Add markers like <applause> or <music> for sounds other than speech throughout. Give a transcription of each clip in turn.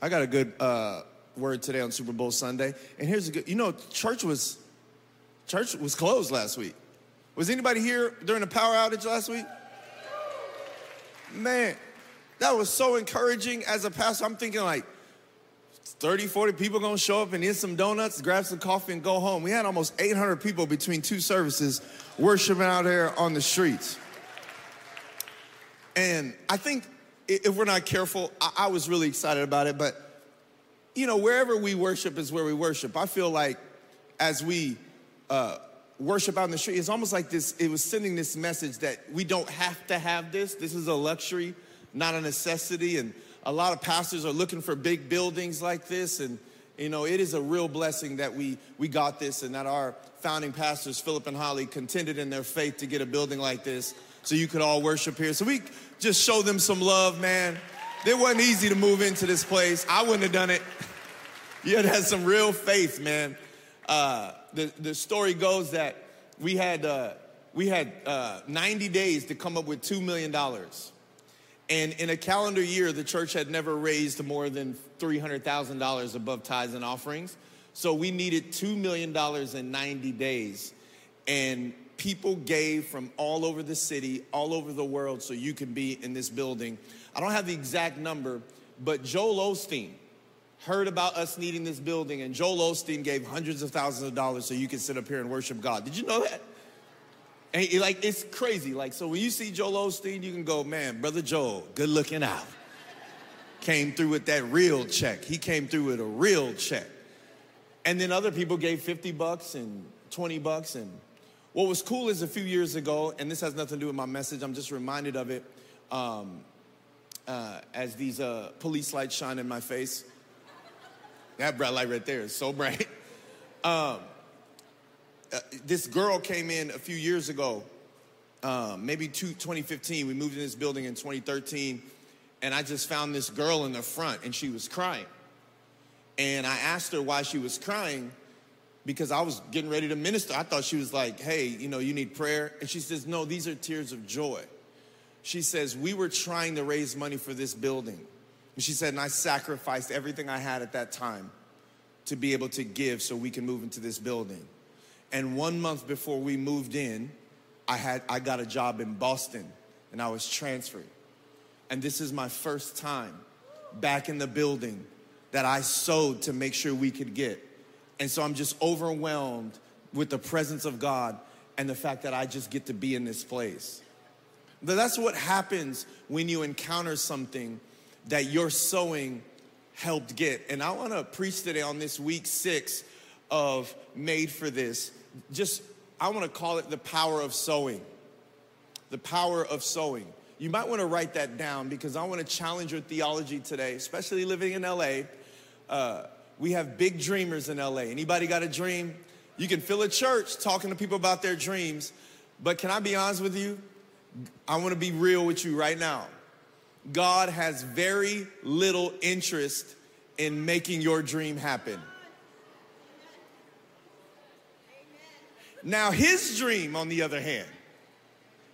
I got a good uh, word today on Super Bowl Sunday, and here's a good. You know, church was church was closed last week. Was anybody here during the power outage last week? Man, that was so encouraging. As a pastor, I'm thinking like 30, 40 people gonna show up and eat some donuts, grab some coffee, and go home. We had almost 800 people between two services worshiping out there on the streets. And I think if we're not careful, I, I was really excited about it, but you know, wherever we worship is where we worship. I feel like as we uh, worship out in the street, it's almost like this, it was sending this message that we don't have to have this. This is a luxury, not a necessity. And a lot of pastors are looking for big buildings like this. And, you know, it is a real blessing that we, we got this and that our founding pastors, Philip and Holly, contended in their faith to get a building like this so you could all worship here. So we just show them some love, man. It wasn't easy to move into this place. I wouldn't have done it. You had have some real faith, man. Uh, the, the story goes that we had, uh, we had uh, 90 days to come up with $2 million. And in a calendar year, the church had never raised more than $300,000 above tithes and offerings. So we needed $2 million in 90 days. And people gave from all over the city, all over the world, so you can be in this building. I don't have the exact number, but Joel Osteen heard about us needing this building, and Joel Osteen gave hundreds of thousands of dollars so you can sit up here and worship God. Did you know that? And he, like it's crazy. Like so, when you see Joel Osteen, you can go, man, brother Joel, good looking out. came through with that real check. He came through with a real check. And then other people gave 50 bucks and 20 bucks. And what was cool is a few years ago, and this has nothing to do with my message, I'm just reminded of it um, uh, as these uh, police lights shine in my face. That bright light right there is so bright. <laughs> Um, uh, this girl came in a few years ago, um, maybe two, 2015. We moved in this building in 2013, and I just found this girl in the front, and she was crying. And I asked her why she was crying because I was getting ready to minister. I thought she was like, hey, you know, you need prayer. And she says, no, these are tears of joy. She says, we were trying to raise money for this building. And she said, and I sacrificed everything I had at that time to be able to give so we can move into this building. And one month before we moved in, I had I got a job in Boston and I was transferred. And this is my first time back in the building that I sewed to make sure we could get. And so I'm just overwhelmed with the presence of God and the fact that I just get to be in this place. That's what happens when you encounter something that your sowing helped get. And I want to preach today on this week six of Made for This. Just, I want to call it the power of sowing. The power of sowing. You might want to write that down because I want to challenge your theology today, especially living in LA. Uh, we have big dreamers in LA. Anybody got a dream? You can fill a church talking to people about their dreams. But can I be honest with you? I want to be real with you right now. God has very little interest in making your dream happen. Now, his dream, on the other hand,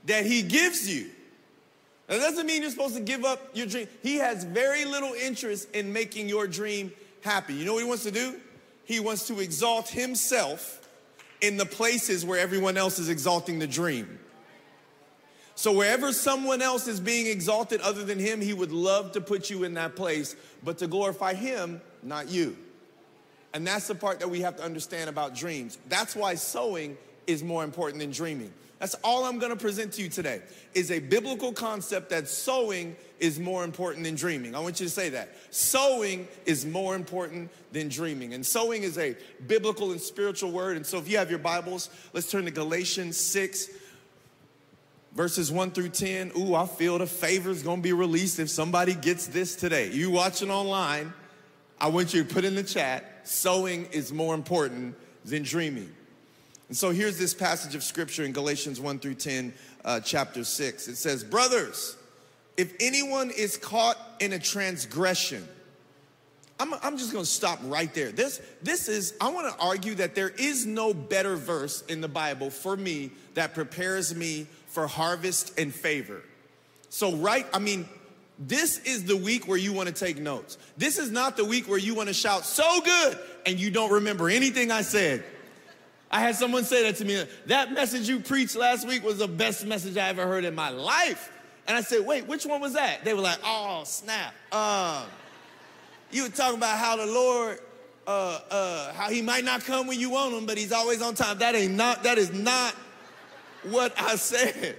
that he gives you, that doesn't mean you're supposed to give up your dream. He has very little interest in making your dream happy. You know what he wants to do? He wants to exalt himself in the places where everyone else is exalting the dream. So wherever someone else is being exalted other than him, he would love to put you in that place, but to glorify him, not you. And that's the part that we have to understand about dreams. That's why sowing is more important than dreaming. That's all I'm gonna present to you today is a biblical concept that sowing is more important than dreaming. I want you to say that. Sowing is more important than dreaming. And sowing is a biblical and spiritual word. And so if you have your Bibles, let's turn to Galatians 6, verses 1 through 10. Ooh, I feel the favor is gonna be released if somebody gets this today. You watching online, I want you to put in the chat, sowing is more important than dreaming. And so here's this passage of scripture in Galatians 1 through 10, uh, chapter 6. It says, Brothers, if anyone is caught in a transgression, I'm, I'm just gonna stop right there. This, this is, I wanna argue that there is no better verse in the Bible for me that prepares me for harvest and favor. So, right, I mean, This is the week where you want to take notes. This is not the week where you want to shout so good and you don't remember anything I said. I had someone say that to me. That message you preached last week was the best message I ever heard in my life. And I said, wait, which one was that? They were like, oh, snap. Um, you were talking about how the Lord, uh, uh, how he might not come when you want him, but he's always on time. That ain't not, that is not what I said.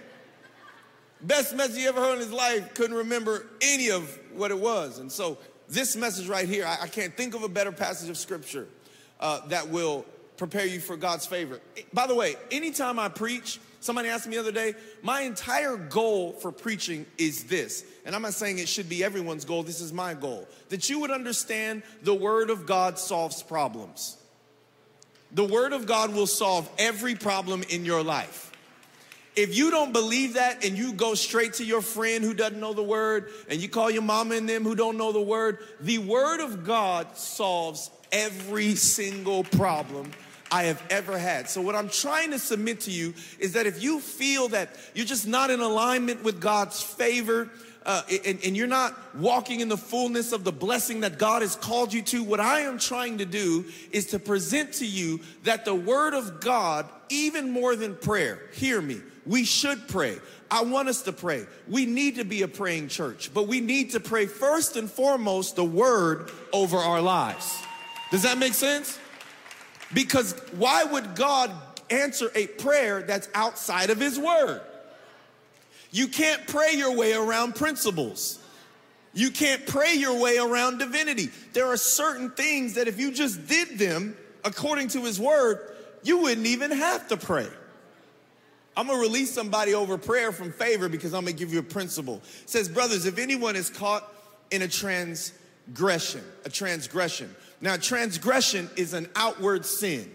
Best message he ever heard in his life, couldn't remember any of what it was. And so this message right here, I, I can't think of a better passage of scripture uh, that will prepare you for God's favor. By the way, anytime I preach, somebody asked me the other day, my entire goal for preaching is this. And I'm not saying it should be everyone's goal, this is my goal. That you would understand the Word of God solves problems. The Word of God will solve every problem in your life. If you don't believe that and you go straight to your friend who doesn't know the word and you call your mama and them who don't know the word, the word of God solves every single problem I have ever had. So, what I'm trying to submit to you is that if you feel that you're just not in alignment with God's favor, uh, and, and you're not walking in the fullness of the blessing that God has called you to, what I am trying to do is to present to you that the Word of God, even more than prayer, hear me, we should pray. I want us to pray. We need to be a praying church, but we need to pray first and foremost the Word over our lives. Does that make sense? Because why would God answer a prayer that's outside of His Word? You can't pray your way around principles. You can't pray your way around divinity. There are certain things that if you just did them according to His Word, you wouldn't even have to pray. I'm gonna release somebody over prayer from favor because I'm gonna give you a principle. It says, brothers, if anyone is caught in a transgression, a transgression, now, transgression is an outward sin.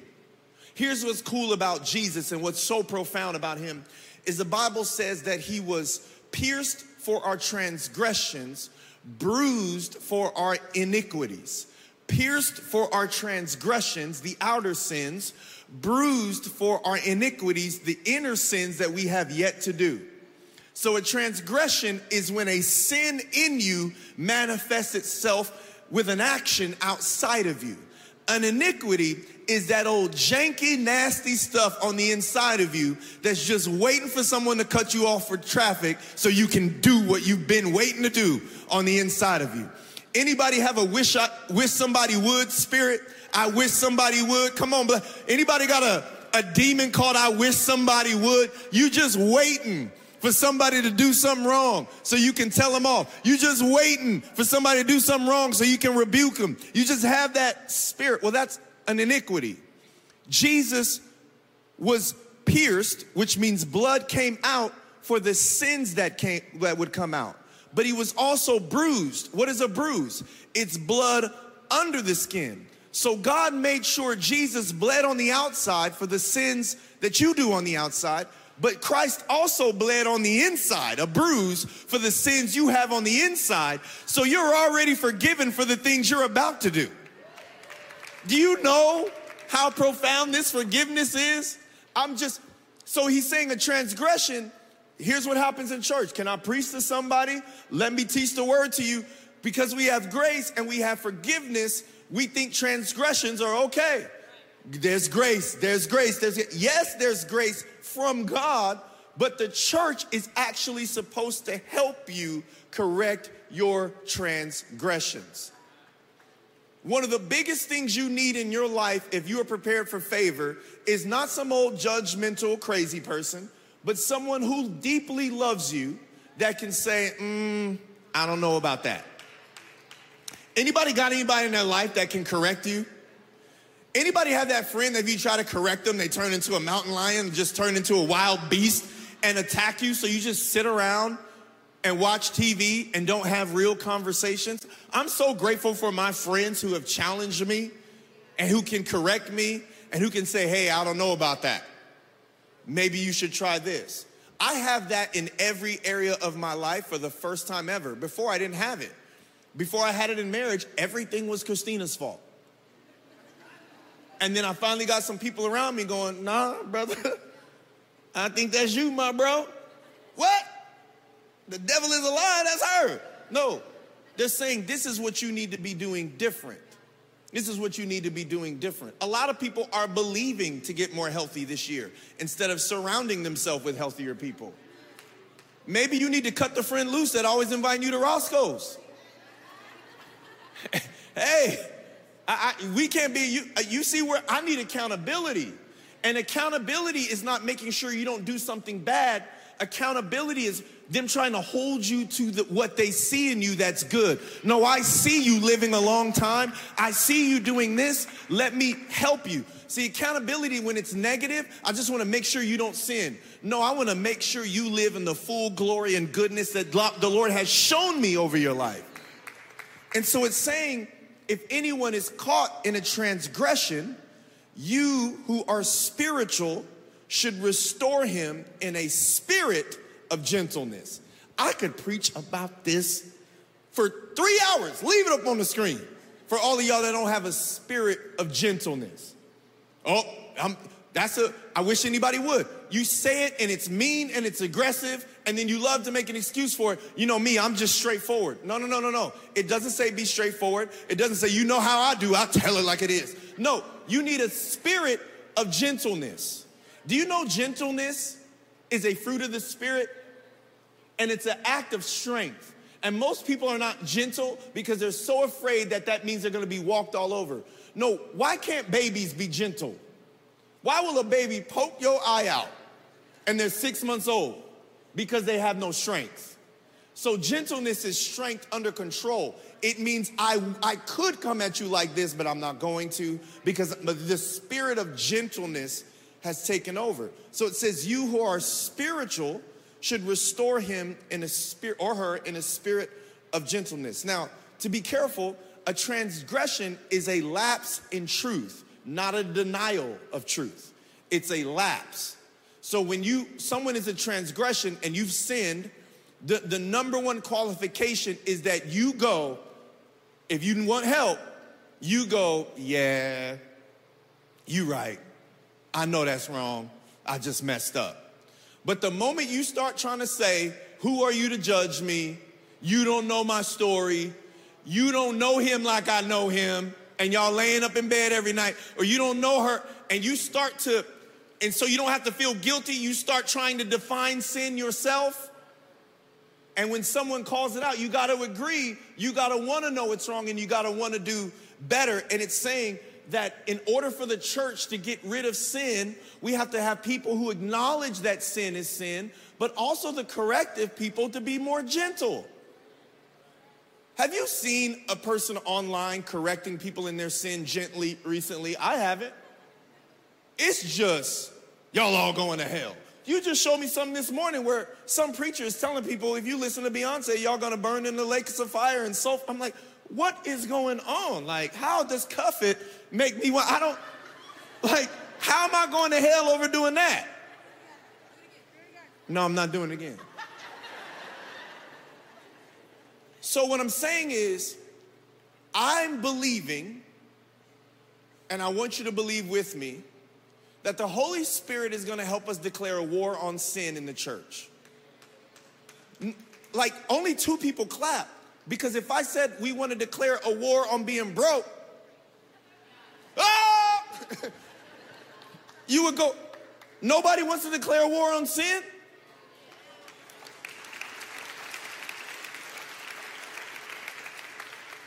Here's what's cool about Jesus and what's so profound about him is the Bible says that he was pierced for our transgressions, bruised for our iniquities. Pierced for our transgressions, the outer sins, bruised for our iniquities, the inner sins that we have yet to do. So, a transgression is when a sin in you manifests itself with an action outside of you. An iniquity is that old janky, nasty stuff on the inside of you that's just waiting for someone to cut you off for traffic so you can do what you've been waiting to do on the inside of you. Anybody have a wish I wish somebody would spirit? I wish somebody would. Come on, anybody got a, a demon called I wish somebody would? You just waiting for somebody to do something wrong so you can tell them off. You're just waiting for somebody to do something wrong so you can rebuke them. You just have that spirit. Well, that's an iniquity. Jesus was pierced, which means blood came out for the sins that came that would come out. But he was also bruised. What is a bruise? It's blood under the skin. So God made sure Jesus bled on the outside for the sins that you do on the outside, but Christ also bled on the inside, a bruise for the sins you have on the inside. So you're already forgiven for the things you're about to do. Do you know how profound this forgiveness is? I'm just, so he's saying a transgression. Here's what happens in church. Can I preach to somebody? Let me teach the word to you. Because we have grace and we have forgiveness, we think transgressions are okay. There's grace, there's grace, there's yes, there's grace from God, but the church is actually supposed to help you correct your transgressions. One of the biggest things you need in your life if you are prepared for favor is not some old judgmental crazy person, but someone who deeply loves you that can say, mm, I don't know about that. Anybody got anybody in their life that can correct you? Anybody have that friend that if you try to correct them, they turn into a mountain lion, just turn into a wild beast and attack you, so you just sit around and watch TV and don't have real conversations? I'm so grateful for my friends who have challenged me and who can correct me and who can say, hey, I don't know about that. Maybe you should try this. I have that in every area of my life for the first time ever. Before I didn't have it. Before I had it in marriage, everything was Christina's fault. And then I finally got some people around me going, nah, brother, <laughs> I think that's you, my bro. What? The devil is a lie, that's her. No, they're saying this is what you need to be doing different. This is what you need to be doing different. A lot of people are believing to get more healthy this year instead of surrounding themselves with healthier people. Maybe you need to cut the friend loose that always invite you to Roscoe's. <laughs> hey, I, I, we can't be, you, uh, you see where I need accountability. And accountability is not making sure you don't do something bad. Accountability is them trying to hold you to the, what they see in you that's good. No, I see you living a long time. I see you doing this. Let me help you. See, accountability, when it's negative, I just want to make sure you don't sin. No, I want to make sure you live in the full glory and goodness that the Lord has shown me over your life. And so it's saying if anyone is caught in a transgression, you who are spiritual should restore him in a spirit of gentleness. I could preach about this for three hours. Leave it up on the screen for all of y'all that don't have a spirit of gentleness. Oh, I'm, that's a, I wish anybody would. You say it and it's mean and it's aggressive and then you love to make an excuse for it. You know me, I'm just straightforward. No, no, no, no, no. It doesn't say be straightforward. It doesn't say you know how I do, I'll tell it like it is. No, you need a spirit of gentleness. Do you know gentleness is a fruit of the spirit? And it's an act of strength. And most people are not gentle because they're so afraid that that means they're gonna be walked all over. No, why can't babies be gentle? Why will a baby poke your eye out and they're six months old? Because they have no strength. So gentleness is strength under control. It means I, I could come at you like this, but I'm not going to because the spirit of gentleness has taken over. So it says, You who are spiritual should restore him in a spirit or her in a spirit of gentleness. Now, to be careful, a transgression is a lapse in truth, not a denial of truth. It's a lapse. So when you someone is a transgression and you've sinned, the, the number one qualification is that you go, if you want help, you go, yeah, you right. I know that's wrong. I just messed up. But the moment you start trying to say, Who are you to judge me? You don't know my story. You don't know him like I know him. And y'all laying up in bed every night, or you don't know her, and you start to, and so you don't have to feel guilty, you start trying to define sin yourself. And when someone calls it out, you got to agree, you got to want to know it's wrong, and you got to want to do better. And it's saying, that in order for the church to get rid of sin, we have to have people who acknowledge that sin is sin, but also the corrective people to be more gentle. Have you seen a person online correcting people in their sin gently recently? I haven't. It's just, y'all all going to hell. You just showed me something this morning where some preacher is telling people if you listen to Beyonce, y'all gonna burn in the lakes of fire and so. I'm like, what is going on? Like, how does cuff it make me want, I don't, like, how am I going to hell over doing that? No, I'm not doing it again. So, what I'm saying is, I'm believing, and I want you to believe with me, that the Holy Spirit is going to help us declare a war on sin in the church. Like, only two people clap. Because if I said we want to declare a war on being broke, ah! <laughs> you would go, nobody wants to declare a war on sin?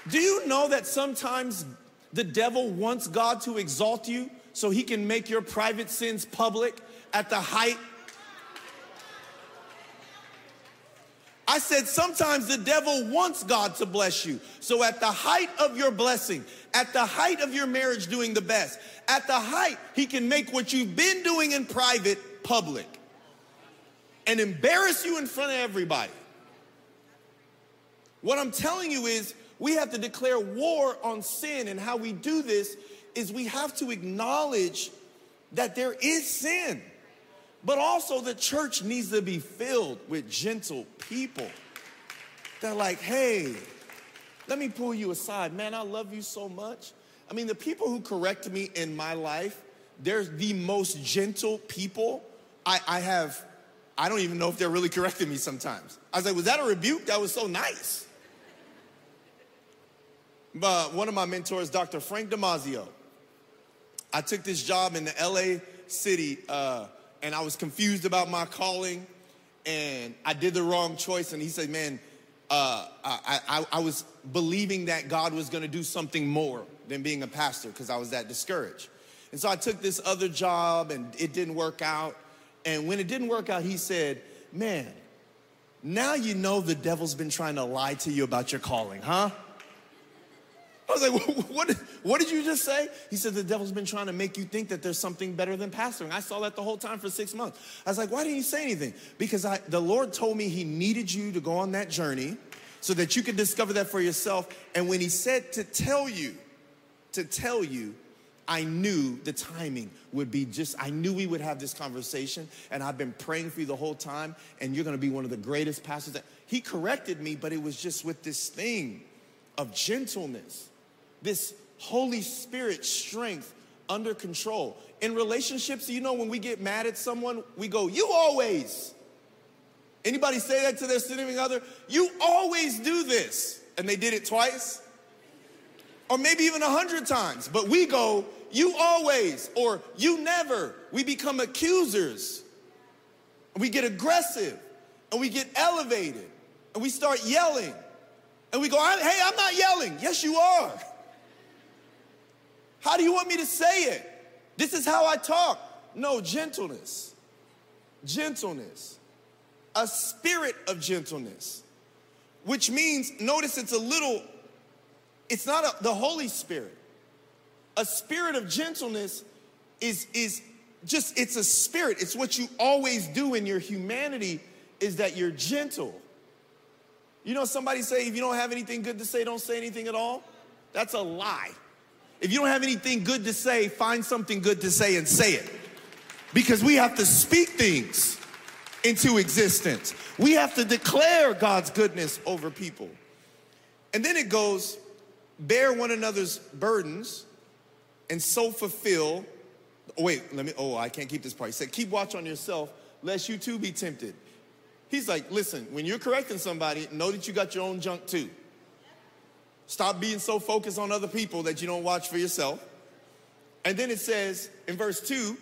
Do you know that sometimes the devil wants God to exalt you so he can make your private sins public at the height I said, sometimes the devil wants God to bless you. So at the height of your blessing, at the height of your marriage doing the best, at the height, he can make what you've been doing in private public and embarrass you in front of everybody. What I'm telling you is, we have to declare war on sin, and how we do this is we have to acknowledge that there is sin. But also, the church needs to be filled with gentle people. They're like, hey, let me pull you aside. Man, I love you so much. I mean, the people who correct me in my life, they're the most gentle people I, I have. I don't even know if they're really correcting me sometimes. I was like, was that a rebuke? That was so nice. But one of my mentors, Dr. Frank Damazio. I took this job in the LA city uh, and I was confused about my calling and I did the wrong choice. And he said, Man, uh, I, I, I was believing that God was gonna do something more than being a pastor because I was that discouraged. And so I took this other job and it didn't work out. And when it didn't work out, he said, Man, now you know the devil's been trying to lie to you about your calling, huh? I was like, what, what did you just say? He said, the devil's been trying to make you think that there's something better than pastoring. I saw that the whole time for six months. I was like, why didn't you say anything? Because I, the Lord told me he needed you to go on that journey so that you could discover that for yourself. And when he said to tell you, to tell you, I knew the timing would be just, I knew we would have this conversation, and I've been praying for you the whole time, and you're gonna be one of the greatest pastors. That, he corrected me, but it was just with this thing of gentleness, this Holy Spirit strength under control. In relationships, you know, when we get mad at someone, we go, You always. Anybody say that to their significant other? You always do this. And they did it twice, or maybe even a hundred times. But we go, you always or you never. We become accusers. We get aggressive and we get elevated and we start yelling. And we go, hey, I'm not yelling. Yes, you are. How do you want me to say it? This is how I talk. No, gentleness. Gentleness. A spirit of gentleness, which means, notice it's a little, it's not a, the Holy Spirit a spirit of gentleness is, is just, it's a spirit. It's what you always do in your humanity is that you're gentle. You know, somebody say, if you don't have anything good to say, don't say anything at all. That's a lie. If you don't have anything good to say, find something good to say and say it. Because we have to speak things into existence. We have to declare God's goodness over people. And then it goes, bear one another's burdens and so fulfill. Oh, wait, let me. Oh, I can't keep this part. He said, keep watch on yourself, lest you too be tempted. He's like, listen, when you're correcting somebody, know that you got your own junk too. Stop being so focused on other people that you don't watch for yourself. And then it says in verse 2,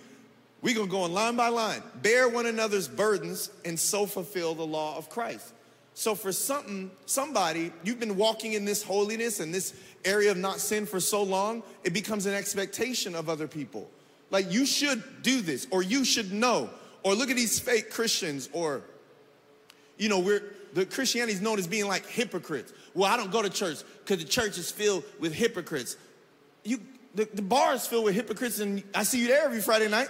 we're gonna go on line by line. Bear one another's burdens and so fulfill the law of Christ. So for something, somebody, you've been walking in this holiness and this area of not sin for so long, it becomes an expectation of other people. Like you should do this, or you should know, or look at these fake Christians, or you know, we're the Christianity is known as being like hypocrites. Well, I don't go to church because the church is filled with hypocrites. You the, the bar is filled with hypocrites, and I see you there every Friday night.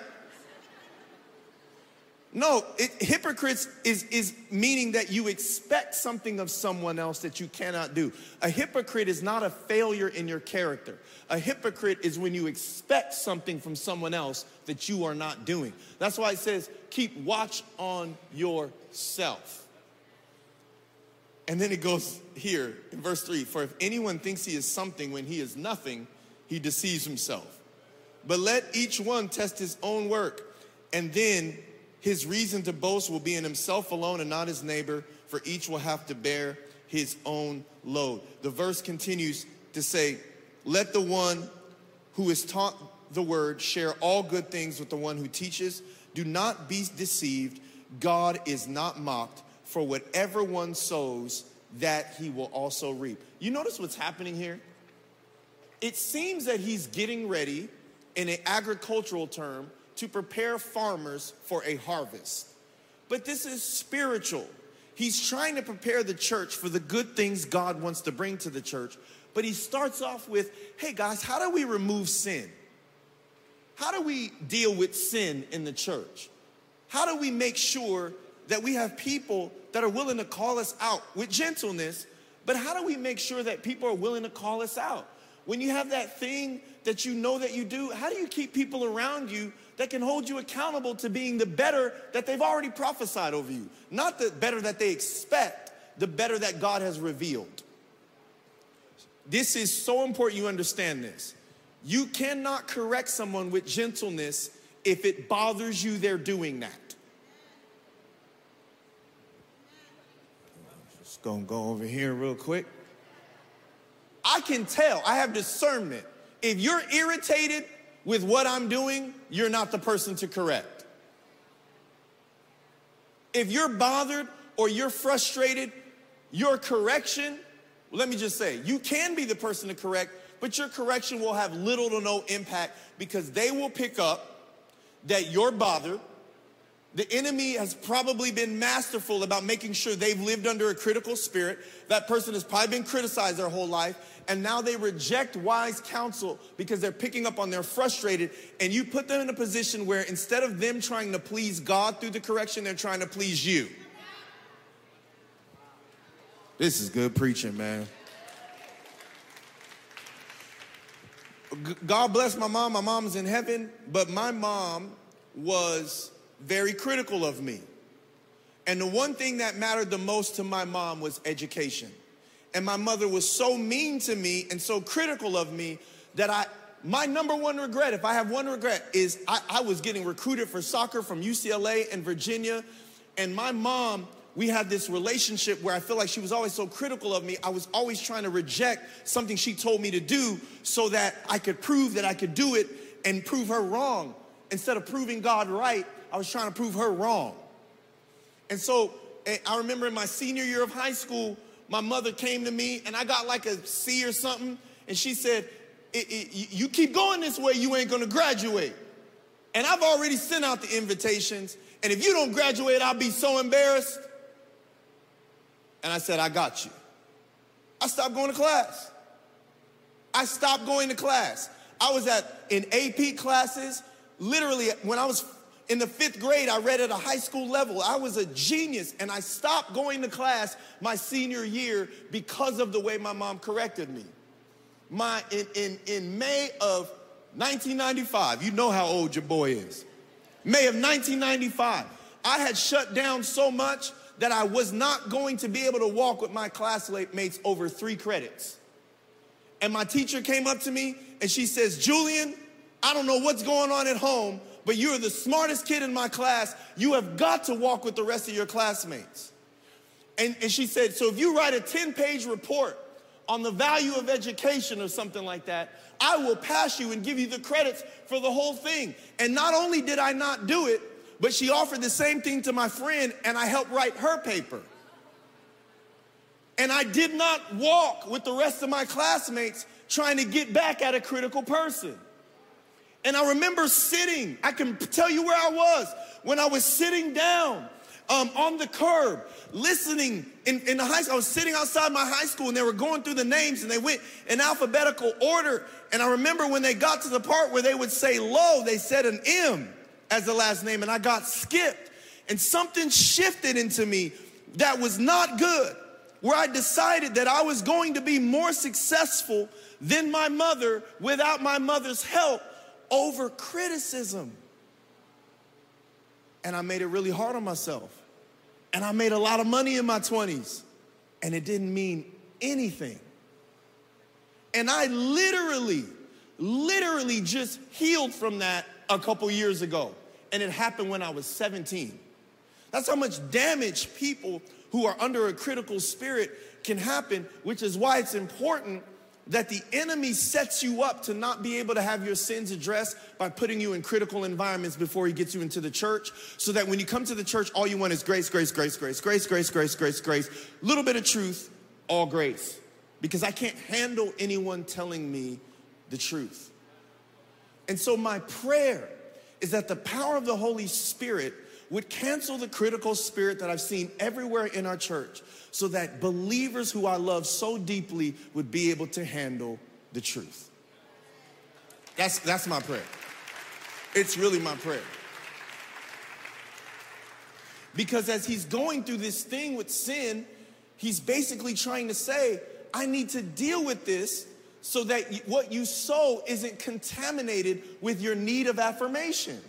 No, it, hypocrites is, is meaning that you expect something of someone else that you cannot do. A hypocrite is not a failure in your character. A hypocrite is when you expect something from someone else that you are not doing. That's why it says, keep watch on yourself. And then it goes here in verse 3 For if anyone thinks he is something when he is nothing, he deceives himself. But let each one test his own work, and then his reason to boast will be in himself alone and not his neighbor, for each will have to bear his own load. The verse continues to say, Let the one who is taught the word share all good things with the one who teaches. Do not be deceived. God is not mocked, for whatever one sows, that he will also reap. You notice what's happening here? It seems that he's getting ready, in an agricultural term, to prepare farmers for a harvest. But this is spiritual. He's trying to prepare the church for the good things God wants to bring to the church. But he starts off with hey, guys, how do we remove sin? How do we deal with sin in the church? How do we make sure that we have people that are willing to call us out with gentleness? But how do we make sure that people are willing to call us out? When you have that thing that you know that you do, how do you keep people around you that can hold you accountable to being the better that they've already prophesied over you. Not the better that they expect, the better that God has revealed. This is so important you understand this. You cannot correct someone with gentleness if it bothers you they're doing that. Just gonna go over here real quick. I can tell, I have discernment. If you're irritated with what I'm doing, you're not the person to correct. If you're bothered or you're frustrated, your correction, let me just say, you can be the person to correct, but your correction will have little to no impact because they will pick up that you're bothered. The enemy has probably been masterful about making sure they've lived under a critical spirit. That person has probably been criticized their whole life, and now they reject wise counsel because they're picking up on they're frustrated. And you put them in a position where instead of them trying to please God through the correction, they're trying to please you. This is good preaching, man. God bless my mom. My mom's in heaven, but my mom was very critical of me. And the one thing that mattered the most to my mom was education. And my mother was so mean to me and so critical of me that I, my number one regret, if I have one regret, is I, I was getting recruited for soccer from UCLA and Virginia. And my mom we had this relationship where I feel like she was always so critical of me. I was always trying to reject something she told me to do so that I could prove that I could do it and prove her wrong. Instead of proving God right, I was trying to prove her wrong. And so eh, I remember in my senior year of high school, my mother came to me and I got like a C or something. And she said, You keep going this way, you ain't gonna graduate. And I've already sent out the invitations. And if you don't graduate, I'll be so embarrassed. And I said, I got you. I stopped going to class. I stopped going to class. I was at in AP classes. Literally, when I was in the fifth grade, I read at a high school level. I was a genius, and I stopped going to class my senior year because of the way my mom corrected me. My in, in, in May of 1995, you know how old your boy is. May of 1995, I had shut down so much that I was not going to be able to walk with my classmates over three credits. And my teacher came up to me and she says, Julian, I don't know what's going on at home, but you're the smartest kid in my class. You have got to walk with the rest of your classmates. And, and she said, So if you write a 10 page report on the value of education or something like that, I will pass you and give you the credits for the whole thing. And not only did I not do it, but she offered the same thing to my friend, and I helped write her paper. And I did not walk with the rest of my classmates trying to get back at a critical person. And I remember sitting, I can tell you where I was when I was sitting down um, on the curb, listening in, in the high school. I was sitting outside my high school and they were going through the names and they went in alphabetical order. And I remember when they got to the part where they would say low, they said an M as the last name, and I got skipped. And something shifted into me that was not good, where I decided that I was going to be more successful than my mother without my mother's help over criticism. And I made it really hard on myself. And I made a lot of money in my 20s, and it didn't mean anything. And I literally, literally just healed from that a couple years ago, and it happened when I was 17. That's how much damage people who are under a critical spirit can happen, which is why it's important that the enemy sets you up to not be able to have your sins addressed by putting you in critical environments before he gets you into the church. So that when you come to the church, all you want is grace, grace, grace, grace, grace, grace, grace, grace, grace, little bit of truth, all grace. Because I can't handle anyone telling me the truth. And so, my prayer is that the power of the Holy Spirit would cancel the critical spirit that I've seen everywhere in our church so that believers who I love so deeply would be able to handle the truth. That's, that's my prayer. It's really my prayer. Because as he's going through this thing with sin, he's basically trying to say, I need to deal with this so that what you sow isn't contaminated with your need of affirmation.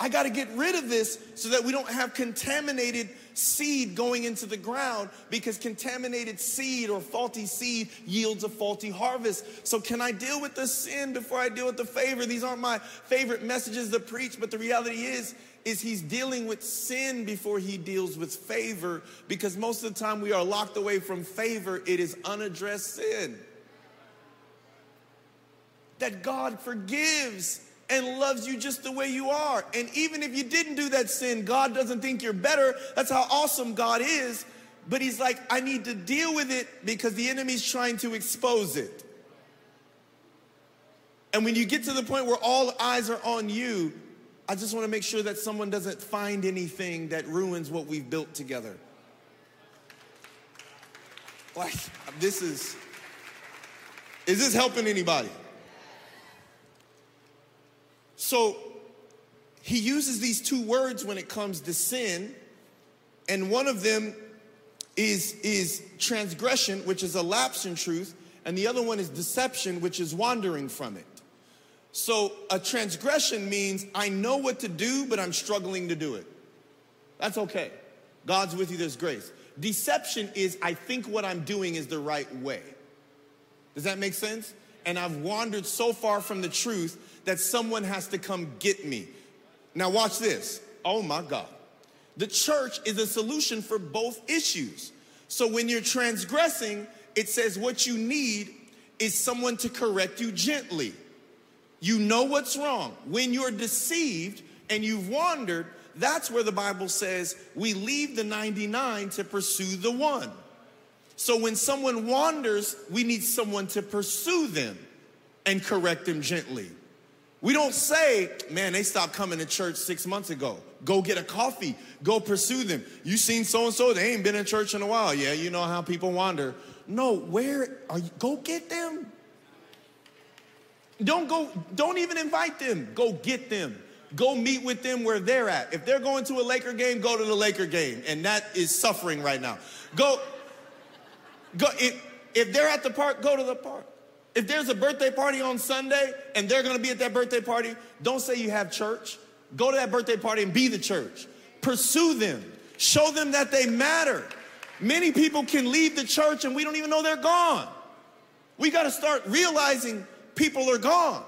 I got to get rid of this so that we don't have contaminated seed going into the ground because contaminated seed or faulty seed yields a faulty harvest. So, can I deal with the sin before I deal with the favor? These aren't my favorite messages to preach, but the reality is, is he's dealing with sin before he deals with favor because most of the time we are locked away from favor, it is unaddressed sin. That God forgives and loves you just the way you are. And even if you didn't do that sin, God doesn't think you're better. That's how awesome God is. But He's like, I need to deal with it because the enemy's trying to expose it. And when you get to the point where all eyes are on you, I just want to make sure that someone doesn't find anything that ruins what we've built together. Like, this is, is this helping anybody? So he uses these two words when it comes to sin, and one of them is, is transgression, which is a lapse in truth, and the other one is deception, which is wandering from it. So a transgression means I know what to do, but I'm struggling to do it. That's okay. God's with you, there's grace. Deception is I think what I'm doing is the right way. Does that make sense? And I've wandered so far from the truth that someone has to come get me. Now, watch this. Oh my God. The church is a solution for both issues. So when you're transgressing, it says what you need is someone to correct you gently. You know what's wrong. When you're deceived and you've wandered, that's where the Bible says we leave the 99 to pursue the one. So when someone wanders, we need someone to pursue them and correct them gently. We don't say, man, they stopped coming to church six months ago. Go get a coffee. Go pursue them. You seen so and so? They ain't been in church in a while. Yeah, you know how people wander. No, where are you? Go get them. Don't go, don't even invite them. Go get them. Go meet with them where they're at. If they're going to a Laker game, go to the Laker game. And that is suffering right now. Go, go, if, if they're at the park, go to the park. If there's a birthday party on Sunday and they're gonna be at that birthday party, don't say you have church. Go to that birthday party and be the church. Pursue them, show them that they matter. Many people can leave the church and we don't even know they're gone. We gotta start realizing people are gone.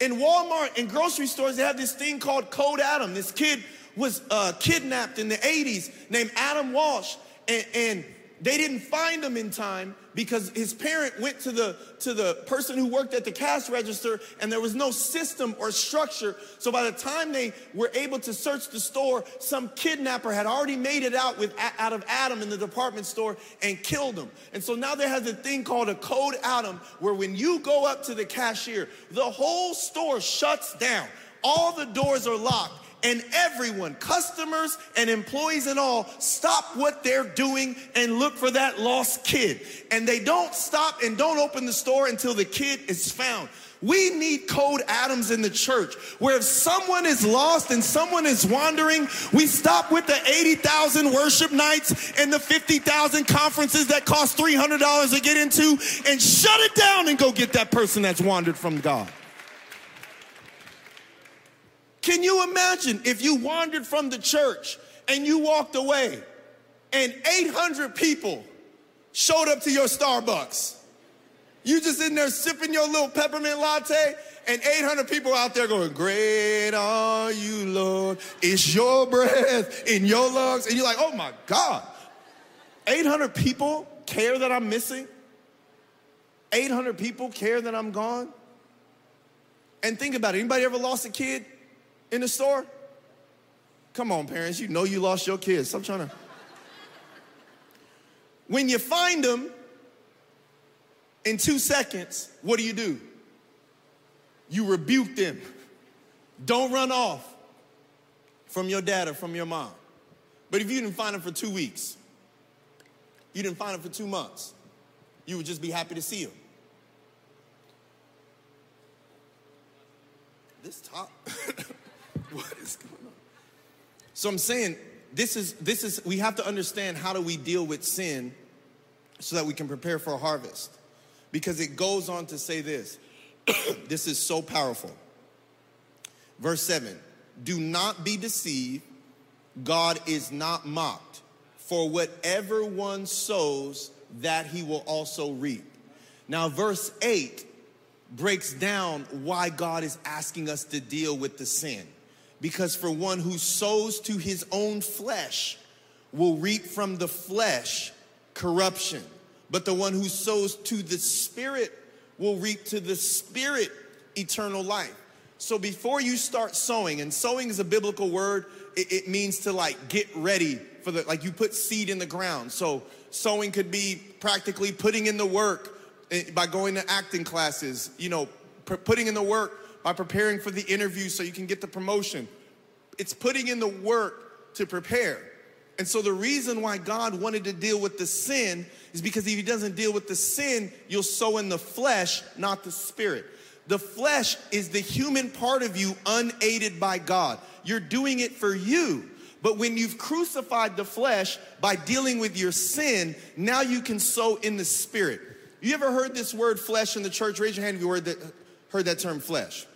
In Walmart and grocery stores, they have this thing called Code Adam. This kid was uh, kidnapped in the 80s named Adam Walsh. And, and they didn't find him in time because his parent went to the to the person who worked at the cash register and there was no system or structure. So by the time they were able to search the store some kidnapper had already made it out with out of adam in the department store and killed him. And so now there has a thing called a code adam where when you go up to the cashier the whole store shuts down. All the doors are locked and everyone, customers and employees and all, stop what they're doing and look for that lost kid. And they don't stop and don't open the store until the kid is found. We need code Adams in the church where if someone is lost and someone is wandering, we stop with the 80,000 worship nights and the 50,000 conferences that cost $300 to get into and shut it down and go get that person that's wandered from God. Can you imagine if you wandered from the church and you walked away and 800 people showed up to your Starbucks? You just in there sipping your little peppermint latte and 800 people out there going, Great are you, Lord. It's your breath in your lungs. And you're like, Oh my God. 800 people care that I'm missing? 800 people care that I'm gone? And think about it. Anybody ever lost a kid? In the store? Come on, parents, you know you lost your kids. Stop trying to. When you find them in two seconds, what do you do? You rebuke them. Don't run off from your dad or from your mom. But if you didn't find them for two weeks, you didn't find them for two months, you would just be happy to see them. This top. <laughs> what is going on? So I'm saying this is this is we have to understand how do we deal with sin so that we can prepare for a harvest. Because it goes on to say this. <coughs> this is so powerful. Verse 7. Do not be deceived. God is not mocked. For whatever one sows, that he will also reap. Now, verse 8 breaks down why God is asking us to deal with the sin. Because for one who sows to his own flesh will reap from the flesh corruption, but the one who sows to the Spirit will reap to the Spirit eternal life. So before you start sowing, and sowing is a biblical word, it, it, means to like get ready for the, like you put seed in the ground. So sowing could be practically putting in the work eh, by going to acting classes, you know, putting in the work by preparing for the interview so you can get the promotion. It's putting in the work to prepare. And so the reason why God wanted to deal with the sin is because if he doesn't deal with the sin, you'll sow in the flesh, not the spirit. The flesh is the human part of you unaided by God. You're doing it for you. But when you've crucified the flesh by dealing with your sin, now you can sow in the spirit. You ever heard this word flesh in the church? Raise your hand if you heard that, heard that term flesh.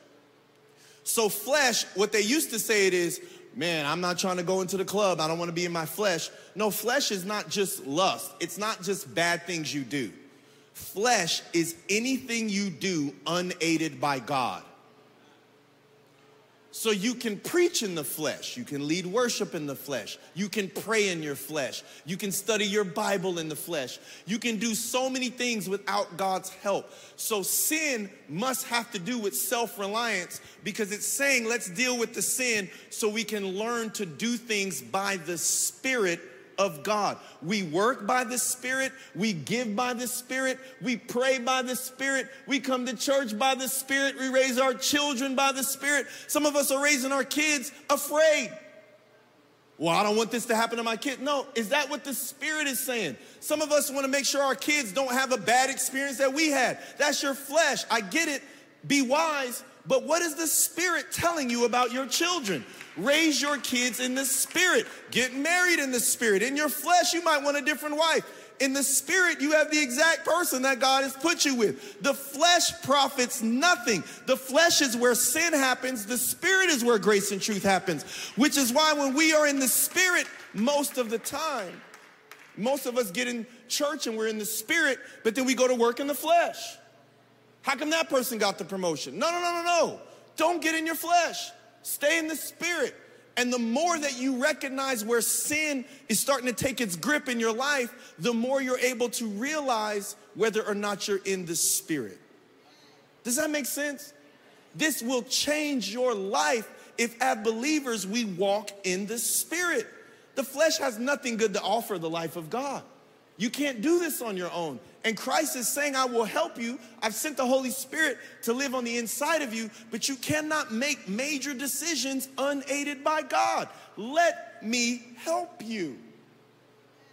So, flesh, what they used to say it is, man, I'm not trying to go into the club. I don't want to be in my flesh. No, flesh is not just lust, it's not just bad things you do. Flesh is anything you do unaided by God. So you can preach in the flesh. You can lead worship in the flesh. You can pray in your flesh. You can study your Bible in the flesh. You can do so many things without God's help. So sin must have to do with self reliance because it's saying, let's deal with the sin so we can learn to do things by the Spirit of God. We work by the Spirit, we give by the Spirit, we pray by the Spirit, we come to church by the Spirit, we raise our children by the Spirit. Some of us are raising our kids afraid. Well, I don't want this to happen to my kid. No, is that what the Spirit is saying? Some of us want to make sure our kids don't have a bad experience that we had. That's your flesh. I get it. Be wise. But what is the Spirit telling you about your children? Raise your kids in the spirit. Get married in the spirit. In your flesh, you might want a different wife. In the spirit, you have the exact person that God has put you with. The flesh profits nothing. The flesh is where sin happens. The spirit is where grace and truth happens. Which is why when we are in the spirit, most of the time, most of us get in church and we're in the spirit, but then we go to work in the flesh. How come that person got the promotion? No, no, no, no, no. Don't get in your flesh. Stay in the spirit. And the more that you recognize where sin is starting to take its grip in your life, the more you're able to realize whether or not you're in the spirit. Does that make sense? This will change your life if, as believers, we walk in the spirit. The flesh has nothing good to offer the life of God. You can't do this on your own. And Christ is saying, I will help you. I've sent the Holy Spirit to live on the inside of you, but you cannot make major decisions unaided by God. Let me help you.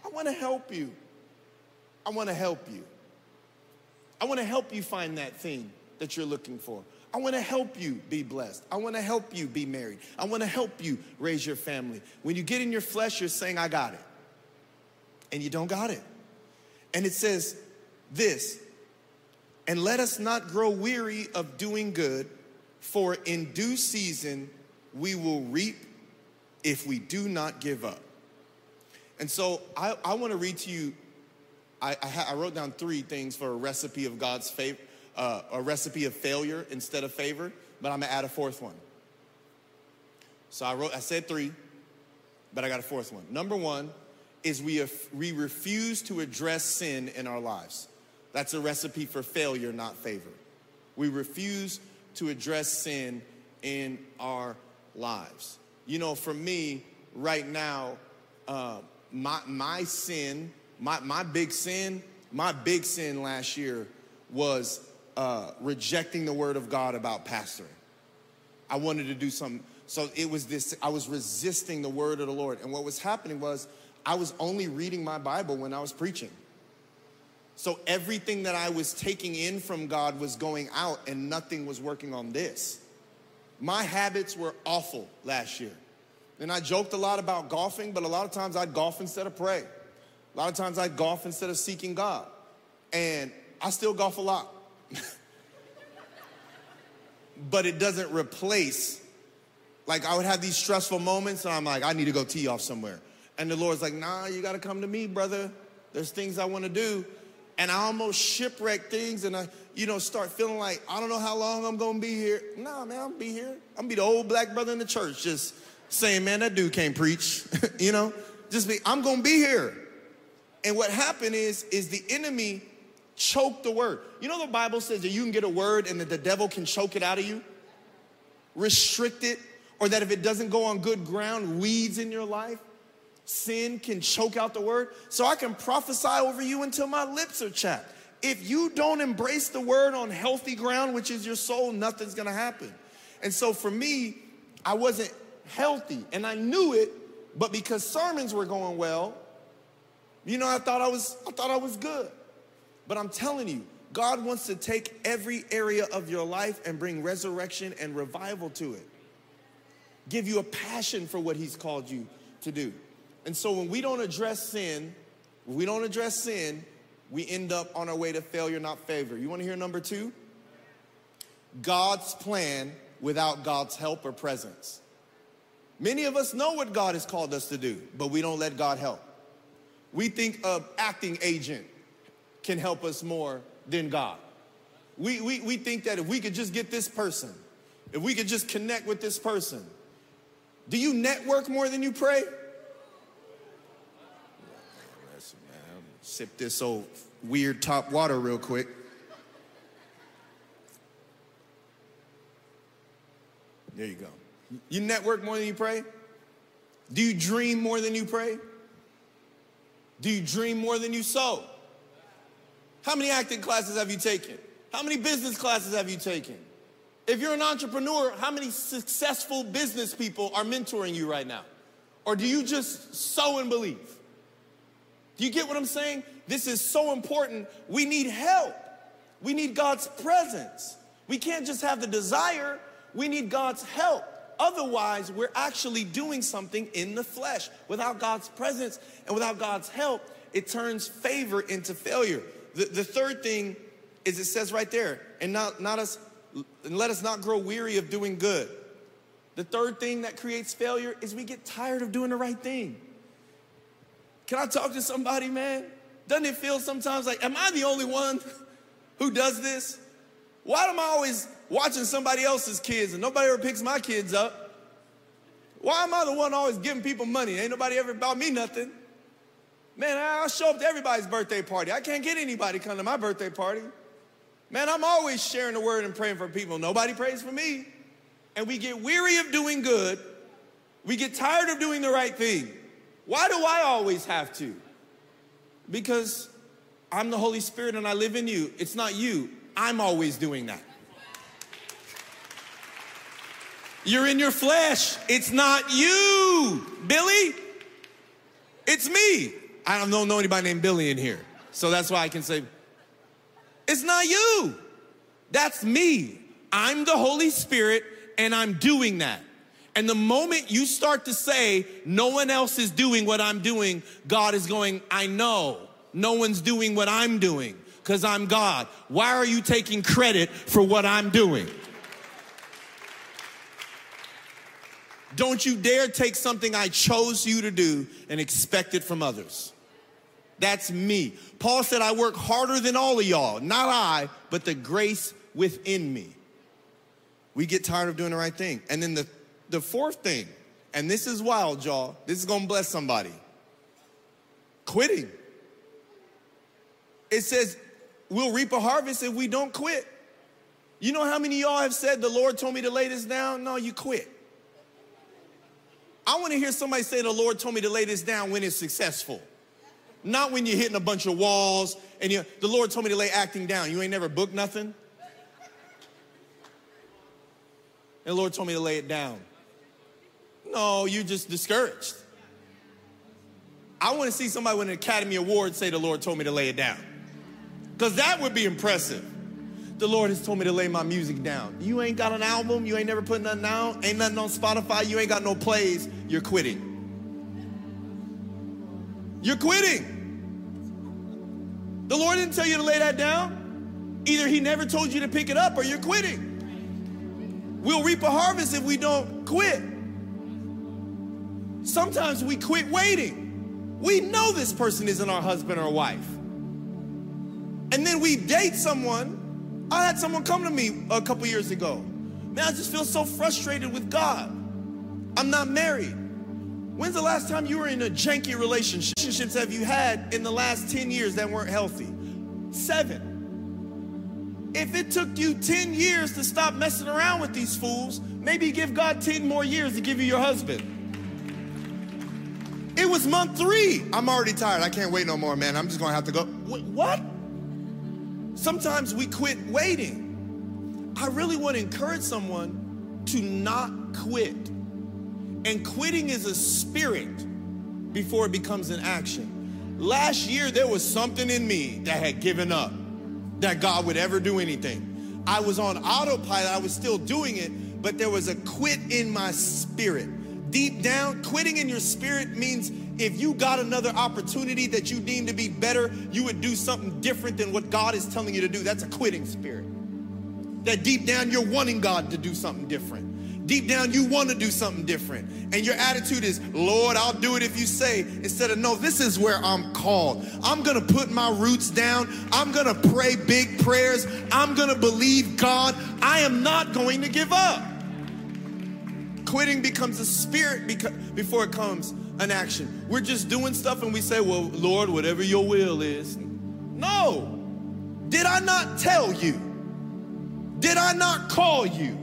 I want to help you. I want to help you. I want to help you find that thing that you're looking for. I want to help you be blessed. I want to help you be married. I want to help you raise your family. When you get in your flesh, you're saying, I got it. And you don't got it. And it says this, and let us not grow weary of doing good, for in due season we will reap if we do not give up. And so I, I want to read to you, I, I, I, wrote down three things for a recipe of God's favor, uh, a recipe of failure instead of favor, but I'm gonna add a fourth one. So I wrote, I said three, but I got a fourth one. Number one, is we, we refuse to address sin in our lives. That's a recipe for failure, not favor. We refuse to address sin in our lives. You know, for me, right now, uh, my, my sin, my, my big sin, my big sin last year was uh, rejecting the word of God about pastoring. I wanted to do something. So it was this, I was resisting the word of the Lord. And what was happening was I was only reading my Bible when I was preaching. So everything that I was taking in from God was going out and nothing was working on this. My habits were awful last year. And I joked a lot about golfing, but a lot of times I'd golf instead of pray. A lot of times I'd golf instead of seeking God. And I still golf a lot. <laughs> but it doesn't replace like I would have these stressful moments and I'm like, I need to go tee off somewhere. And the Lord's like, nah, you gotta come to me, brother. There's things I wanna do. And I almost shipwreck things and I, you know, start feeling like, I don't know how long I'm gonna be here. Nah, man, I'm gonna be here. I'm gonna be the old black brother in the church, just saying, man, that dude can't preach. <laughs> you know? Just be, I'm gonna be here. And what happened is, is the enemy choked the word. You know the Bible says that you can get a word and that the devil can choke it out of you? Restrict it, or that if it doesn't go on good ground, weeds in your life, sin can choke out the word. So I can prophesy over you until my lips are chapped. If you don't embrace the word on healthy ground, which is your soul, nothing's gonna happen. And so for me, I wasn't healthy and I knew it, but because sermons were going well, you know, I thought I was I thought I was good. But I'm telling you, God wants to take every area of your life and bring resurrection and revival to it. Give you a passion for what he's called you to do. And so when we don't address sin, we don't address sin, we end up on our way to failure, not favor. You want to hear number two? God's plan without God's help or presence. Many of us know what God has called us to do, but we don't let God help. We think an acting agent can help us more than God. We, we, we think that if we could just get this person, if we could just connect with this person. Do you network more than you pray? Sip this old weird top water real quick. There you go. You network more than you pray? Do you dream more than you pray? Do you dream more than you sow? How many acting classes have you taken? How many business classes have you taken? If you're an entrepreneur, how many successful business people are mentoring you right now? Or do you just sow and believe? Do you get what I'm saying? This is so important. We need help. We need God's presence. We can't just have the desire, we need God's help. Otherwise, we're actually doing something in the flesh. Without God's presence and without God's help, it turns favor into failure. The, the third thing is it says right there, and not, not us, and let us not grow weary of doing good. The third thing that creates failure is we get tired of doing the right thing. Can I talk to somebody, man? Doesn't it feel sometimes like, am I the only one who does this? Why am I always watching somebody else's kids and nobody ever picks my kids up? Why am I the one always giving people money? Ain't nobody ever bought me nothing. Man, I show up to everybody's birthday party. I can't get anybody come to my birthday party. Man, I'm always sharing the word and praying for people. Nobody prays for me. And we get weary of doing good. We get tired of doing the right thing. Why do I always have to? Because I'm the Holy Spirit and I live in you. It's not you. I'm always doing that. You're in your flesh. It's not you, Billy. It's me. I don't know anybody named Billy in here. So that's why I can say, it's not you. That's me. I'm the Holy Spirit and I'm doing that. And the moment you start to say, no one else is doing what I'm doing, God is going, I know. No one's doing what I'm doing because I'm God. Why are you taking credit for what I'm doing? Don't you dare take something I chose you to do and expect it from others. That's me. Paul said, I work harder than all of y'all. Not I, but the grace within me. We get tired of doing the right thing. And then the, the fourth thing, and this is wild, y'all. This is gonna bless somebody. Quitting. It says, we'll reap a harvest if we don't quit. You know how many y'all have said, The Lord told me to lay this down? No, you quit. I wanna hear somebody say, The Lord told me to lay this down when it's successful. Not when you're hitting a bunch of walls and you, the Lord told me to lay acting down. You ain't never booked nothing? And the Lord told me to lay it down. No, you're just discouraged. I want to see somebody with an Academy Award say the Lord told me to lay it down. Because that would be impressive. The Lord has told me to lay my music down. You ain't got an album, you ain't never put nothing out, ain't nothing on Spotify, you ain't got no plays, you're quitting. You're quitting. The Lord didn't tell you to lay that down. Either He never told you to pick it up or you're quitting. We'll reap a harvest if we don't quit. Sometimes we quit waiting. We know this person isn't our husband or wife. And then we date someone. I had someone come to me a couple years ago. Man, I just feel so frustrated with God. I'm not married. When's the last time you were in a janky relationship? Relationships have you had in the last 10 years that weren't healthy? Seven. If it took you 10 years to stop messing around with these fools, maybe give God 10 more years to give you your husband. It was month three. I'm already tired. I can't wait no more, man. I'm just gonna have to go. Wait, what? Sometimes we quit waiting. I really want to encourage someone to not quit. And quitting is a spirit before it becomes an action. Last year, there was something in me that had given up that God would ever do anything. I was on autopilot, I was still doing it, but there was a quit in my spirit. Deep down, quitting in your spirit means if you got another opportunity that you deem to be better, you would do something different than what God is telling you to do. That's a quitting spirit. That deep down, you're wanting God to do something different. Deep down, you want to do something different. And your attitude is, Lord, I'll do it if you say, instead of, no, this is where I'm called. I'm going to put my roots down. I'm going to pray big prayers. I'm going to believe God. I am not going to give up. Quitting becomes a spirit before it comes an action. We're just doing stuff and we say, well, Lord, whatever your will is. No. Did I not tell you? Did I not call you?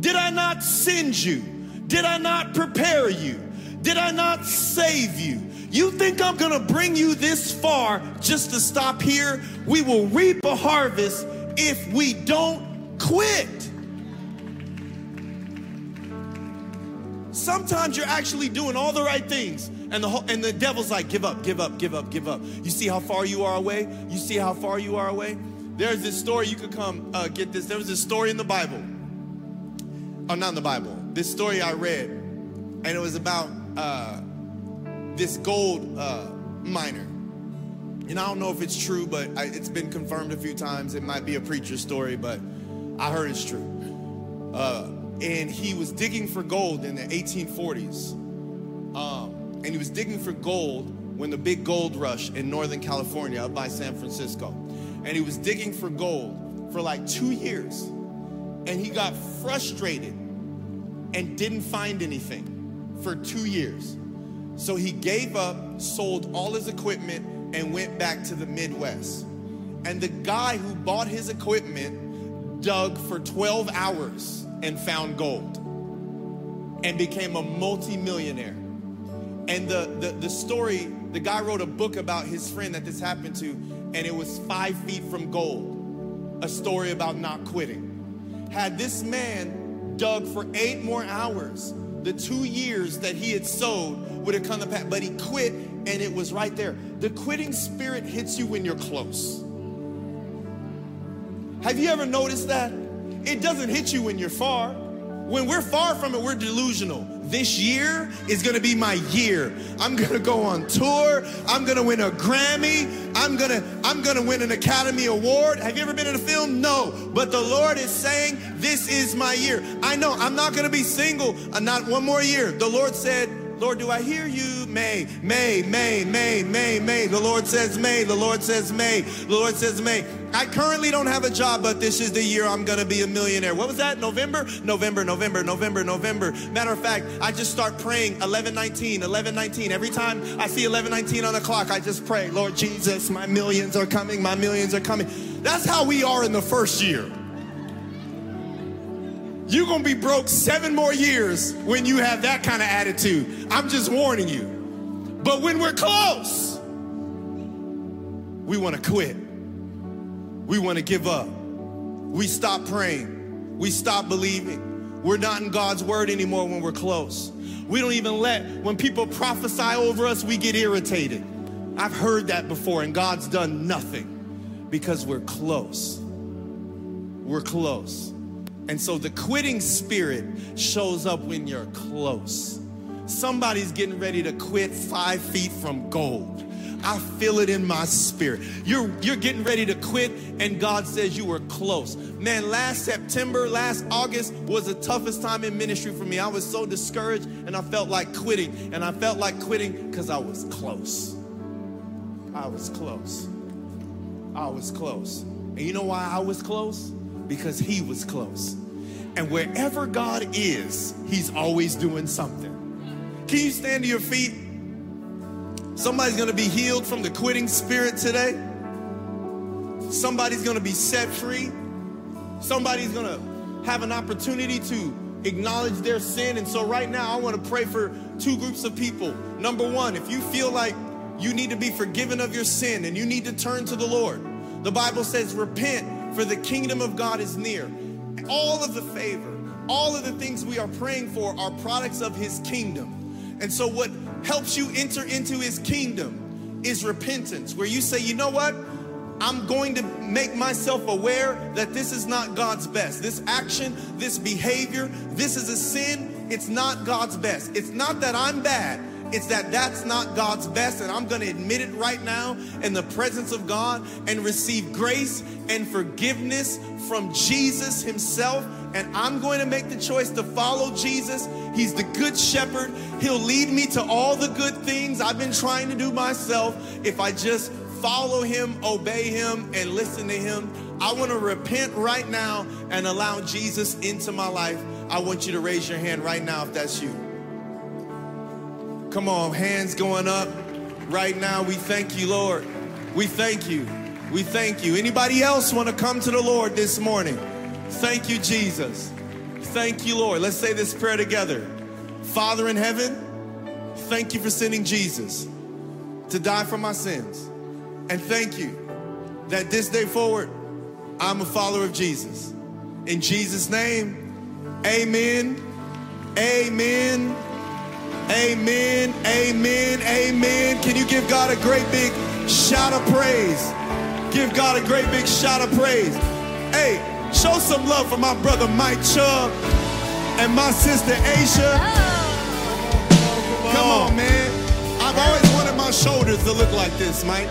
Did I not send you? Did I not prepare you? Did I not save you? You think I'm gonna bring you this far just to stop here? We will reap a harvest if we don't quit. Sometimes you're actually doing all the right things, and the whole, and the devil's like, give up, give up, give up, give up. You see how far you are away? You see how far you are away? There's this story you could come uh, get this. There was this story in the Bible oh, not in the Bible. This story I read, and it was about uh, this gold uh, miner. And I don't know if it's true, but I, it's been confirmed a few times. It might be a preacher's story, but I heard it's true. Uh, and he was digging for gold in the 1840s. Um, and he was digging for gold when the big gold rush in Northern California up by San Francisco. And he was digging for gold for like two years. And he got frustrated and didn't find anything for two years. So he gave up, sold all his equipment, and went back to the Midwest. And the guy who bought his equipment dug for 12 hours and found gold and became a multimillionaire. And the, the, the story, the guy wrote a book about his friend that this happened to, and it was five feet from gold. A story about not quitting. Had this man dug for eight more hours, the two years that he had sowed would have come to pass. But he quit, and it was right there. The quitting spirit hits you when you're close. Have you ever noticed that? It doesn't hit you when you're far. When we're far from it, we're delusional. This year is gonna be my year. I'm gonna go on tour. I'm gonna win a Grammy. I'm gonna I'm gonna win an Academy Award. Have you ever been in a film? No. But the Lord is saying, This is my year. I know I'm not gonna be single, uh, not one more year. The Lord said, Lord, do I hear you? May, May, May, May, May, May. The Lord says May. The Lord says May. The Lord says May. I currently don't have a job, but this is the year I'm gonna be a millionaire. What was that? November? November, November, November, November. Matter of fact, I just start praying 1119, 1119. Every time I see 1119 on the clock, I just pray, Lord Jesus, my millions are coming, my millions are coming. That's how we are in the first year. You're gonna be broke seven more years when you have that kind of attitude. I'm just warning you. But when we're close, we wanna quit. We wanna give up. We stop praying. We stop believing. We're not in God's word anymore when we're close. We don't even let, when people prophesy over us, we get irritated. I've heard that before, and God's done nothing because we're close. We're close. And so the quitting spirit shows up when you're close. Somebody's getting ready to quit five feet from gold. I feel it in my spirit. You're, you're getting ready to quit, and God says you were close. Man, last September, last August was the toughest time in ministry for me. I was so discouraged, and I felt like quitting. And I felt like quitting because I was close. I was close. I was close. And you know why I was close? Because He was close. And wherever God is, He's always doing something. Can you stand to your feet? Somebody's gonna be healed from the quitting spirit today. Somebody's gonna be set free. Somebody's gonna have an opportunity to acknowledge their sin. And so, right now, I wanna pray for two groups of people. Number one, if you feel like you need to be forgiven of your sin and you need to turn to the Lord, the Bible says, repent, for the kingdom of God is near. All of the favor, all of the things we are praying for are products of his kingdom. And so, what helps you enter into his kingdom is repentance, where you say, you know what? I'm going to make myself aware that this is not God's best. This action, this behavior, this is a sin. It's not God's best. It's not that I'm bad. It's that that's not God's best, and I'm going to admit it right now in the presence of God and receive grace and forgiveness from Jesus Himself. And I'm going to make the choice to follow Jesus. He's the good shepherd. He'll lead me to all the good things I've been trying to do myself if I just follow Him, obey Him, and listen to Him. I want to repent right now and allow Jesus into my life. I want you to raise your hand right now if that's you. Come on, hands going up right now. We thank you, Lord. We thank you. We thank you. Anybody else want to come to the Lord this morning? Thank you, Jesus. Thank you, Lord. Let's say this prayer together. Father in heaven, thank you for sending Jesus to die for my sins. And thank you that this day forward, I'm a follower of Jesus. In Jesus' name, amen, amen, amen, amen, amen. Can you give God a great big shout of praise? Give God a great big shout of praise. Hey, show some love for my brother Mike Chubb and my sister Aisha. Come on, man. I've always wanted my shoulders to look like this, Mike.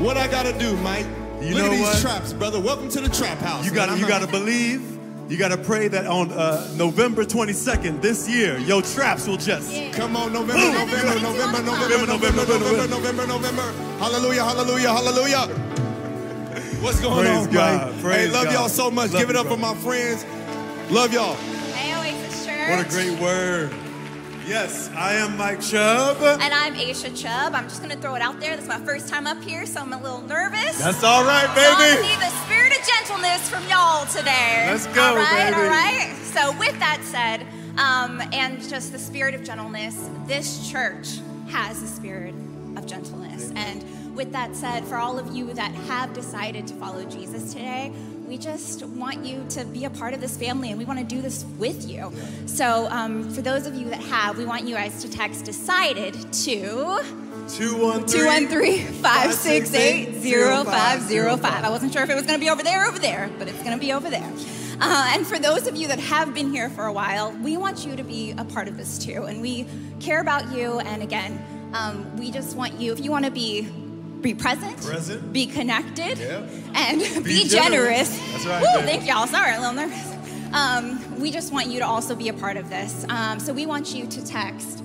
What I gotta do, Mike? You look know at these what? traps, brother. Welcome to the trap house. You got I'm you got to believe. You got to pray that on uh, November 22nd this year, your traps will just. Come on, November, Boom. November, November, November, November, November, November, November. Hallelujah, hallelujah, hallelujah. What's going Praise on, God, Mike? praise hey, love God. y'all so much. Love Give it you, up for my friends. Love y'all. Hey, Oasis Church. What a great word. Yes, I am Mike Chubb. And I'm Aisha Chubb. I'm just going to throw it out there. This is my first time up here, so I'm a little nervous. That's all right, So I'm gonna baby. need the spirit of gentleness from y'all today. Let's go, All right, baby. all right. So with that said, um, and just the spirit of gentleness, this church has the spirit of gentleness. And with that said, for all of you that have decided to follow Jesus today, we just want you to be a part of this family and we want to do this with you. So, um, for those of you that have, we want you guys to text decided to 213 568 0505. I wasn't sure if it was going to be over there over there, but it's going to be over there. Uh, and for those of you that have been here for a while, we want you to be a part of this too. And we care about you. And again, um, we just want you, if you want to be be present, Present. be connected, Yeah. and be, Be generous. generous. That's right, Woo, thank y'all. Sorry, a little nervous. Um, we just want you to also be a part of this. Um, so we want you to text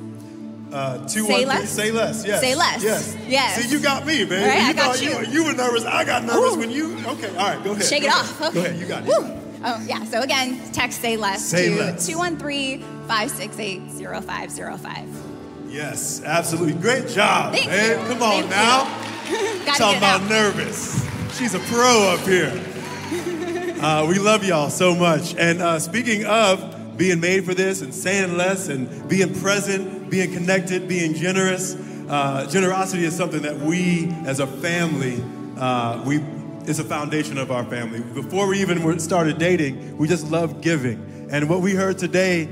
Uh, two, Say one, three- less? Say less. Yes. Say less. Yes. Yes. See, you got me. All right, you I got thought you. you. were nervous. I got nervous Ooh. when you. Okay. All right. Go ahead. Shake Go it ahead. off. Okay. Go ahead. You got it. Woo. Oh, yeah. So again, text say less Say to less. 213 568 0505. Yes, absolutely. Great job, Thank man. you. Come on Thank now. Gotta <laughs> Talking about out. nervous. She's a pro up here. <laughs> Uh, we love y'all so much. And uh, speaking of being made for this and saying less and being present, being connected, being generous, uh, generosity is something that we as a family, uh, we it's a foundation of our family. Before we even started dating, we just loved giving. And what we heard today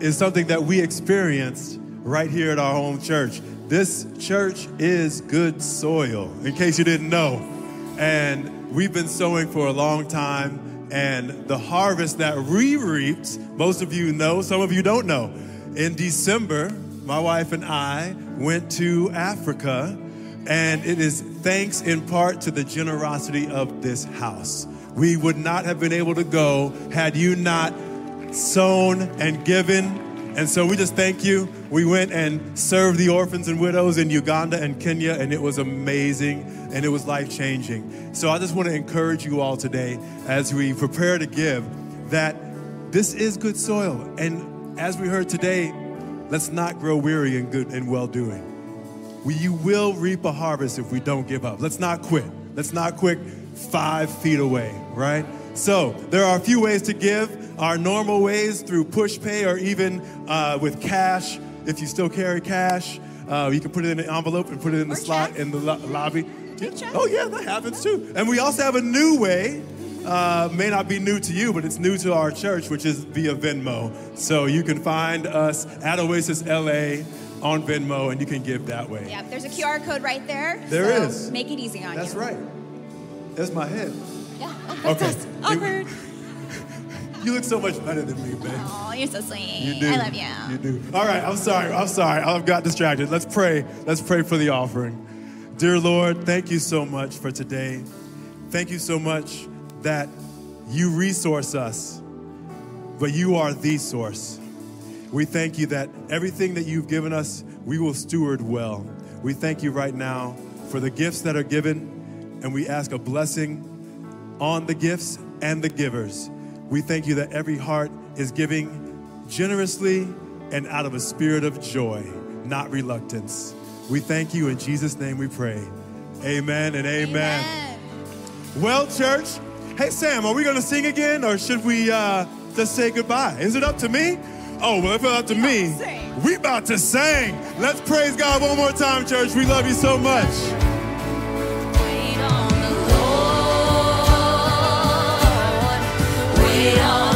is something that we experienced right here at our home church. This church is good soil, in case you didn't know. And we've been sowing for a long time. And the harvest that we reaped, most of you know, some of you don't know. In December, my wife and I went to Africa, and it is thanks in part to the generosity of this house. We would not have been able to go had you not sown and given. And so we just thank you. We went and served the orphans and widows in Uganda and Kenya, and it was amazing and it was life changing. So I just want to encourage you all today as we prepare to give that this is good soil. And as we heard today, let's not grow weary in good and well doing. We, you will reap a harvest if we don't give up. Let's not quit. Let's not quit five feet away, right? So there are a few ways to give. Our normal ways through Pushpay or even uh, with cash. If you still carry cash, uh, you can put it in an envelope and put it in the Or slot check. in the lo- lobby. Check. Oh yeah, that happens too. And we also have a new way. Uh, may not be new to you, but it's new to our church, which is via Venmo. So you can find us at Oasis LA on Venmo, and you can give that way. Yep, there's a QR code right there. There so is. Make it easy on That's you. That's right. That's my head. Yeah. Okay. Awkward. <laughs> You look so much better than me, babe. Oh, you're so sweet. You do. I love you. You do. All right, I'm sorry. I'm sorry. I've got distracted. Let's pray. Let's pray for the offering. Dear Lord, thank you so much for today. Thank you so much that you resource us, but you are the source. We thank you that everything that you've given us, we will steward well. We thank you right now for the gifts that are given, and we ask a blessing on the gifts and the givers. We thank you that every heart is giving generously and out of a spirit of joy, not reluctance. We thank you in Jesus' name we pray. Amen and amen. Amen. Well, church, hey Sam, are we gonna sing again or should we uh, just say goodbye? Is it up to me? Oh, well, if it's up to me, to we about to sing. Let's praise God one more time, church. We love you so much. Wait on